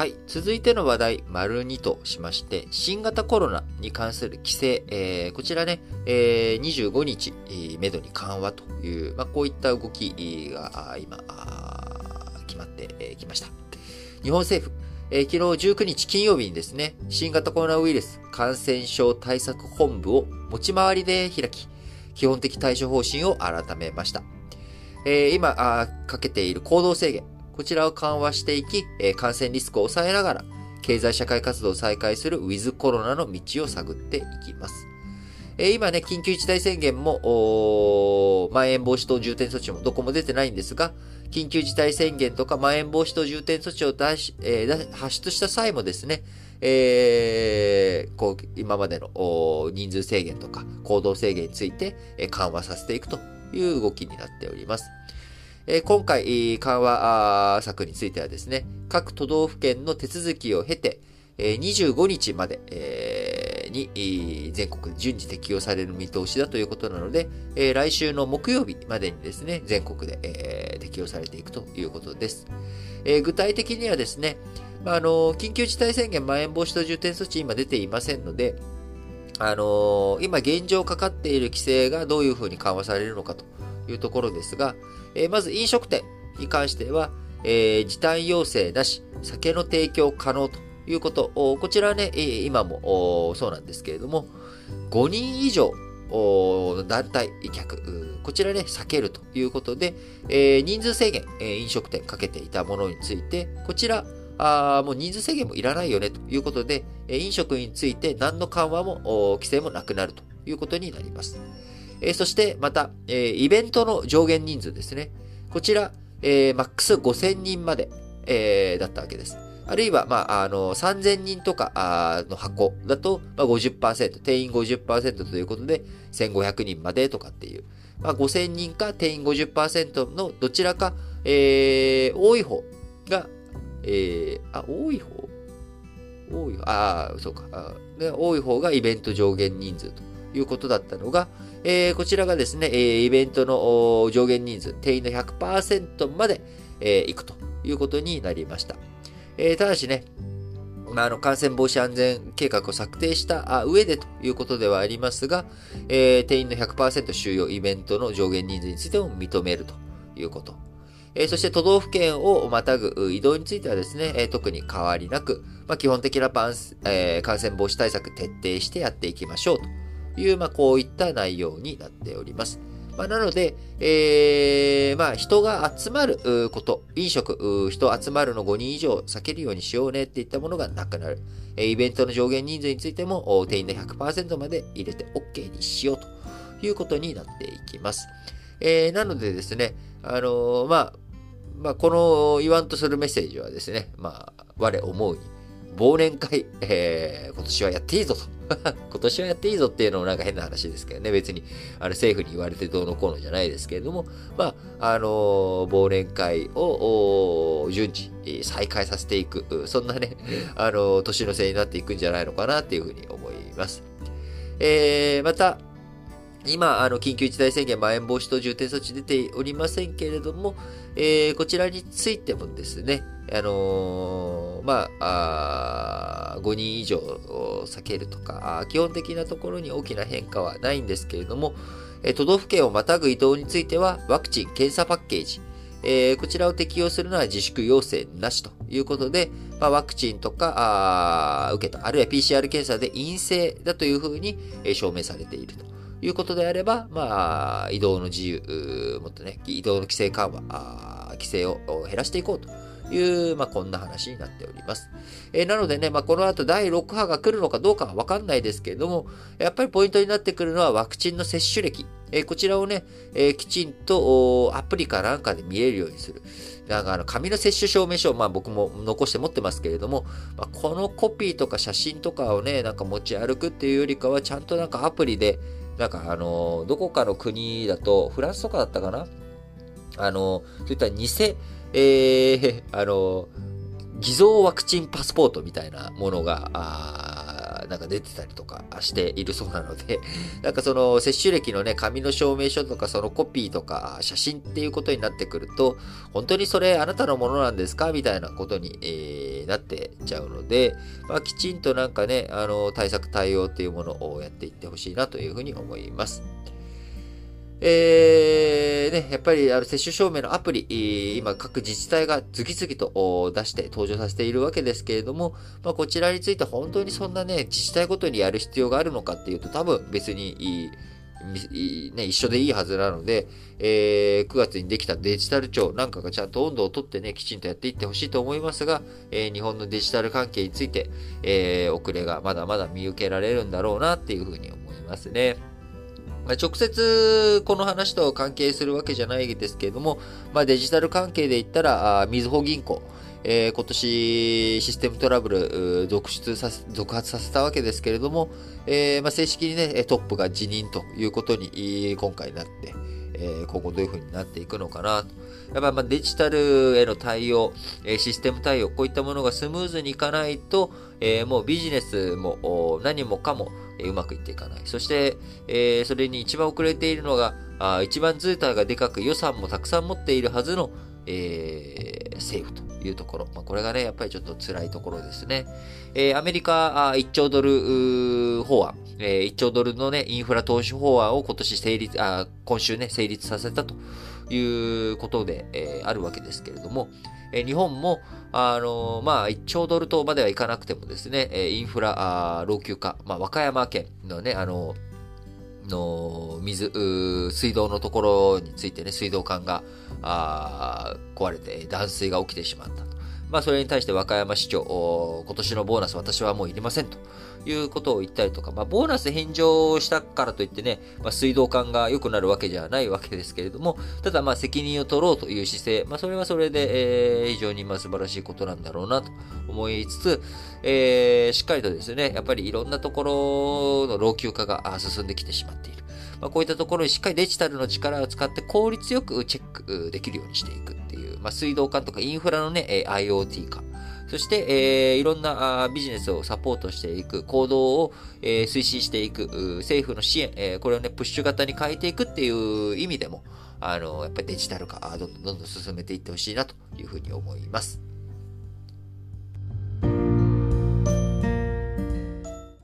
はい。続いての話題、丸2としまして、新型コロナに関する規制、えー、こちらね、えー、25日、めどに緩和という、まあ、こういった動きが今、決まってきました。日本政府、えー、昨日19日金曜日にですね、新型コロナウイルス感染症対策本部を持ち回りで開き、基本的対処方針を改めました。えー、今かけている行動制限、こちらを緩和していき、え感染リスクを抑えながら、経済社会活動を再開するウィズコロナの道を探っていきます。え今ね、緊急事態宣言も、まん延防止等重点措置もどこも出てないんですが、緊急事態宣言とかまん延防止等重点措置を出し、えー、発出した際もですね、えー、こう、今までの人数制限とか行動制限について、え緩和させていくという動きになっております。え今回、緩和策についてはですね、各都道府県の手続きを経て、え25日まで、に全国順次適用される見通しだということなので、え来週の木曜日までにですね、全国で、え適用されていくということです。え具体的にはですね、まあ、の緊急事態宣言、まん延防止等重点措置今出ていませんので、あの今現状かかっている規制がどういうふうに緩和されるのかというところですが、えまず飲食店に関しては、え時短要請なし、酒の提供可能ということ。こちらはね、今もそうなんですけれども、5人以上団体客、こちらね、避けるということで、え人数制限、え飲食店かけていたものについて、こちら、あもう人数制限もいらないよねということで、え飲食について何の緩和も、規制もなくなるということになります。えそして、また、えイベントの上限人数ですね。こちら、えマックス5000人まで、えだったわけです。あるいは、まあ、あの、3000人とかの箱だと、まあ50%、定員50%ということで、1500人までとかっていう。まあ、5000人か定員50%のどちらか、えー、多い方が、えー、あ、多い方？多い方、ああ、そうかで。多い方がイベント上限人数ということだったのが、えー、こちらがですね、えー、イベントの上限人数、定員の100%まで、えー、行くということになりました。えー、ただしね、まあ、あの感染防止安全計画を策定した上でということではありますが、えー、定員の100%収容イベントの上限人数についても認めるということ。えー、そして都道府県をまたぐ移動についてはですね、えー、特に変わりなく、まあ、基本的なパン、えー、感染防止対策徹底してやっていきましょうという、まあ、こういった内容になっております。まあ、なので、えー、まあ、人が集まること、飲食、人集まるの5人以上避けるようにしようねっていったものがなくなる。えイベントの上限人数についても、定員の100%まで入れて OK にしようということになっていきます。えー、なのでですね、あのー、まあ、まあ、この言わんとするメッセージはですね、まあ、我思うに、忘年会、えー、今年はやっていいぞと。今年はやっていいぞっていうのもなんか変な話ですけどね。別に、あの政府に言われてどうのこうのじゃないですけれども、まあ、あのー、忘年会を順次再開させていく、そんなね、あのー、年のせいになっていくんじゃないのかなっていうふうに思います。えー、また、今、あの、緊急事態宣言、まん延防止等重点措置出ておりませんけれども、えー、こちらについてもですね、あのー、まあ、あ5人以上を避けるとか、基本的なところに大きな変化はないんですけれども、え都道府県をまたぐ移動については、ワクチン・検査パッケージ、えー、こちらを適用するのは自粛要請なしということで、まあ、ワクチンとかあ受けた、あるいは PCR 検査で陰性だというふうに、え証明されていると。いうことであれば、まあ、移動の自由、もっとね、移動の規制緩和、規制を減らしていこうという、まあ、こんな話になっております。えー、なのでね、まあ、この後第6波が来るのかどうかはわかんないですけれども、やっぱりポイントになってくるのはワクチンの接種歴。えー、こちらをね、えー、きちんとアプリかなんかで見えるようにする。なんかあの紙の接種証明書、まあ僕も残して持ってますけれども、まあ、このコピーとか写真とかをね、なんか持ち歩くっていうよりかは、ちゃんとなんかアプリで、なんかあの、どこかの国だと、フランスとかだったかなあの、そういった偽、えー、あの、偽造ワクチンパスポートみたいなものが、なんか出てたりとかしているそうなので、なんかその接種歴のね、紙の証明書とかそのコピーとか写真っていうことになってくると、本当にそれあなたのものなんですか？みたいなことに、えー、なってちゃうので、まあ、きちんとなんかね、あの、対策対応っていうものをやっていってほしいなというふうに思います。えー、ね、やっぱりあの接種証明のアプリ、今各自治体が次々と出して登場させているわけですけれども、まあ、こちらについて本当にそんなね、自治体ごとにやる必要があるのかっていうと多分別にね、一緒でいいはずなので、えー、9月にできたデジタル庁なんかがちゃんと温度をとってね、きちんとやっていってほしいと思いますが、えー、日本のデジタル関係について、えー、遅れがまだまだ見受けられるんだろうなっていうふうに思いますね。まあ、直接この話と関係するわけじゃないですけれども、まあ、デジタル関係で言ったら、みずほ銀行、えー、今年システムトラブル続出させ、続発させたわけですけれども、えー、まあ、正式にね、トップが辞任ということに今回なって、え今後どういう風になっていくのかなと。やっぱまデジタルへの対応、えシステム対応、こういったものがスムーズにいかないと、えもうビジネスも何もかもえうまくいっていかない。そして、えそれに一番遅れているのが、あ一番ズーターがでかく予算もたくさん持っているはずの、えー、政府というところ。まあ、これがね、やっぱりちょっと辛いところですね。えー、アメリカ1兆ドル法案、えー、1兆ドルのね、インフラ投資法案を今年成立、あ今週ね、成立させたということで、えー、あるわけですけれども、えー、日本も、あのー、まあ、1兆ドルとまではいかなくてもですね、えー、インフラ、あ老朽化、まあ、和歌山県のね、あのの水、水道のところについてね、水道管があ壊れて断水が起きてしまったと。まあ、それに対して和歌山市長、今年のボーナス私はもういりませんということを言ったりとか、まあ、ボーナス返上したからといってね、まあ、水道管が良くなるわけじゃないわけですけれども、ただまあ責任を取ろうという姿勢、まあ、それはそれで、えー、非常にまあ素晴らしいことなんだろうなと思いつつ、えー、しっかりとですね、やっぱりいろんなところの老朽化が進んできてしまっている。まあ、こういったところにしっかりデジタルの力を使って効率よくチェックできるようにしていくっていう、まあ、水道管とかインフラのね、IoT 化。そして、えー、いろんなビジネスをサポートしていく、行動を、えー、推進していく、政府の支援、えー、これをね、プッシュ型に変えていくっていう意味でも、あの、やっぱりデジタル化、どんどんどんどん進めていってほしいなというふうに思います。